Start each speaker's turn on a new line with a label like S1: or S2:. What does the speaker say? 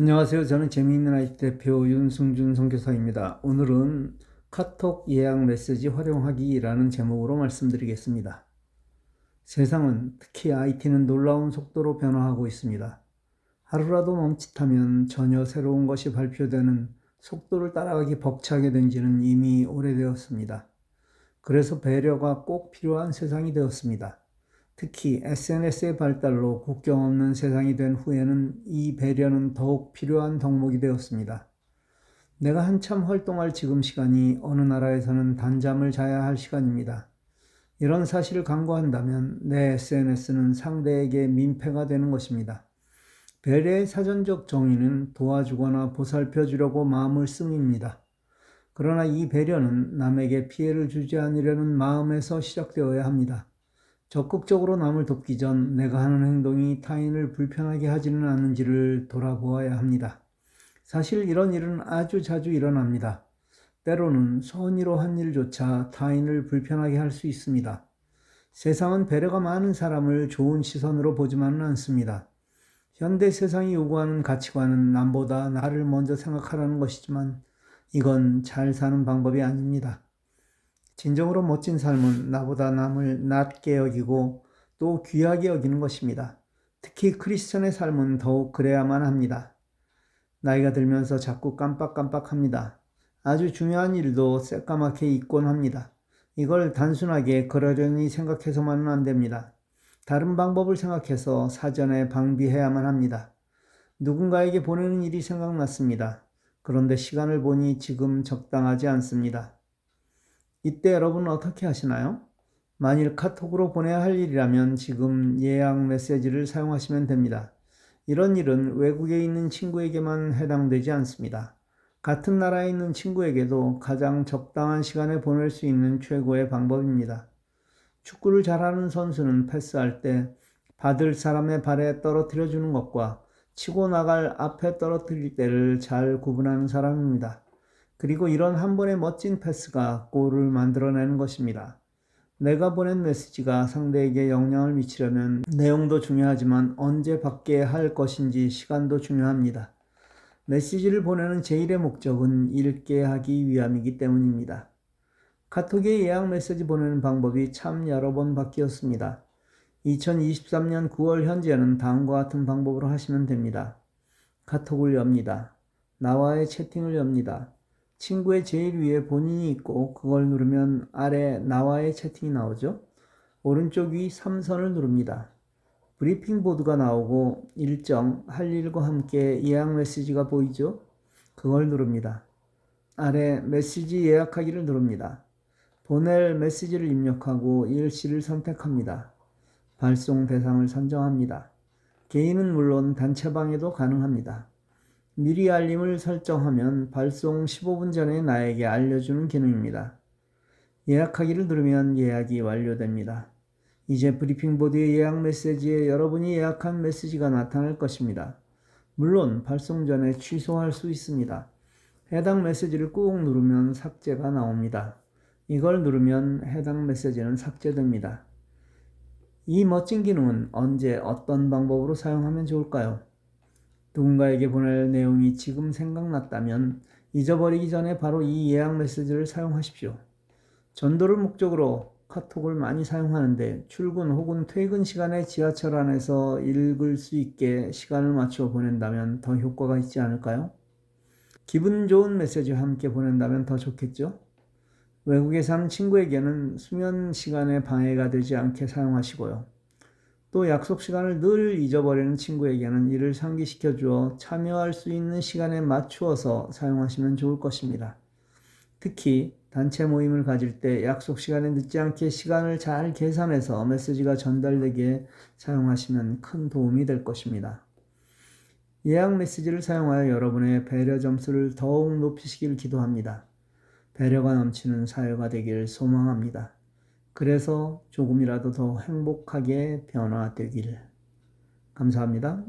S1: 안녕하세요. 저는 재미있는 아이 대표 윤승준 선교사입니다. 오늘은 카톡 예약 메시지 활용하기라는 제목으로 말씀드리겠습니다. 세상은 특히 IT는 놀라운 속도로 변화하고 있습니다. 하루라도 멈칫하면 전혀 새로운 것이 발표되는 속도를 따라가기 벅차게 된 지는 이미 오래되었습니다. 그래서 배려가 꼭 필요한 세상이 되었습니다. 특히 SNS의 발달로 국경 없는 세상이 된 후에는 이 배려는 더욱 필요한 덕목이 되었습니다. 내가 한참 활동할 지금 시간이 어느 나라에서는 단잠을 자야 할 시간입니다. 이런 사실을 강구한다면 내 SNS는 상대에게 민폐가 되는 것입니다. 배려의 사전적 정의는 도와주거나 보살펴 주려고 마음을 씀입니다. 그러나 이 배려는 남에게 피해를 주지 않으려는 마음에서 시작되어야 합니다. 적극적으로 남을 돕기 전 내가 하는 행동이 타인을 불편하게 하지는 않는지를 돌아보아야 합니다. 사실 이런 일은 아주 자주 일어납니다. 때로는 선의로 한 일조차 타인을 불편하게 할 수 있습니다. 세상은 배려가 많은 사람을 좋은 시선으로 보지만은 않습니다. 현대 세상이 요구하는 가치관은 남보다 나를 먼저 생각하라는 것이지만 이건 잘 사는 방법이 아닙니다. 진정으로 멋진 삶은 나보다 남을 낮게 여기고 또 귀하게 여기는 것입니다. 특히 크리스천의 삶은 더욱 그래야만 합니다. 나이가 들면서 자꾸 깜빡깜빡합니다. 아주 중요한 일도 새까맣게 잊곤 합니다. 이걸 단순하게 그러려니 생각해서만은 안 됩니다. 다른 방법을 생각해서 사전에 방비해야만 합니다. 누군가에게 보내는 일이 생각났습니다. 그런데 시간을 보니 지금 적당하지 않습니다. 이때 여러분은 어떻게 하시나요? 만일 카톡으로 보내야 할 일이라면 지금 예약 메시지를 사용하시면 됩니다. 이런 일은 외국에 있는 친구에게만 해당되지 않습니다. 같은 나라에 있는 친구에게도 가장 적당한 시간에 보낼 수 있는 최고의 방법입니다. 축구를 잘하는 선수는 패스할 때 받을 사람의 발에 떨어뜨려 주는 것과 치고 나갈 앞에 떨어뜨릴 때를 잘 구분하는 사람입니다. 그리고 이런 한 번의 멋진 패스가 골을 만들어내는 것입니다. 내가 보낸 메시지가 상대에게 영향을 미치려면 내용도 중요하지만 언제 받게 할 것인지 시간도 중요합니다. 메시지를 보내는 제1의 목적은 읽게 하기 위함이기 때문입니다. 카톡에 예약 메시지 보내는 방법이 참 여러 번 바뀌었습니다. 2023년 9월 현재는 다음과 같은 방법으로 하시면 됩니다. 카톡을 엽니다. 나와의 채팅을 엽니다. 친구의 제일 위에 본인이 있고 그걸 누르면 아래 나와의 채팅이 나오죠. 오른쪽 위 3선을 누릅니다. 브리핑 보드가 나오고 일정, 할 일과 함께 예약 메시지가 보이죠? 그걸 누릅니다. 아래 메시지 예약하기를 누릅니다. 보낼 메시지를 입력하고 일시를 선택합니다. 발송 대상을 선정합니다. 개인은 물론 단체방에도 가능합니다. 미리 알림을 설정하면 발송 15분 전에 나에게 알려주는 기능입니다. 예약하기를 누르면 예약이 완료됩니다. 이제 브리핑보드의 예약 메시지에 여러분이 예약한 메시지가 나타날 것입니다. 물론 발송 전에 취소할 수 있습니다. 해당 메시지를 꾹 누르면 삭제가 나옵니다. 이걸 누르면 해당 메시지는 삭제됩니다. 이 멋진 기능은 언제 어떤 방법으로 사용하면 좋을까요? 누군가에게 보낼 내용이 지금 생각났다면 잊어버리기 전에 바로 이 예약 메시지를 사용하십시오. 전도를 목적으로 카톡을 많이 사용하는데 출근 혹은 퇴근 시간에 지하철 안에서 읽을 수 있게 시간을 맞추어 보낸다면 더 효과가 있지 않을까요? 기분 좋은 메시지와 함께 보낸다면 더 좋겠죠? 외국에 사는 친구에게는 수면 시간에 방해가 되지 않게 사용하시고요. 또 약속 시간을 늘 잊어버리는 친구에게는 이를 상기시켜 주어 참여할 수 있는 시간에 맞추어서 사용하시면 좋을 것입니다. 특히 단체 모임을 가질 때 약속 시간에 늦지 않게 시간을 잘 계산해서 메시지가 전달되게 사용하시면 큰 도움이 될 것입니다. 예약 메시지를 사용하여 여러분의 배려 점수를 더욱 높이시길 기도합니다. 배려가 넘치는 사회가 되길 소망합니다. 그래서 조금이라도 더 행복하게 변화되기를. 감사합니다.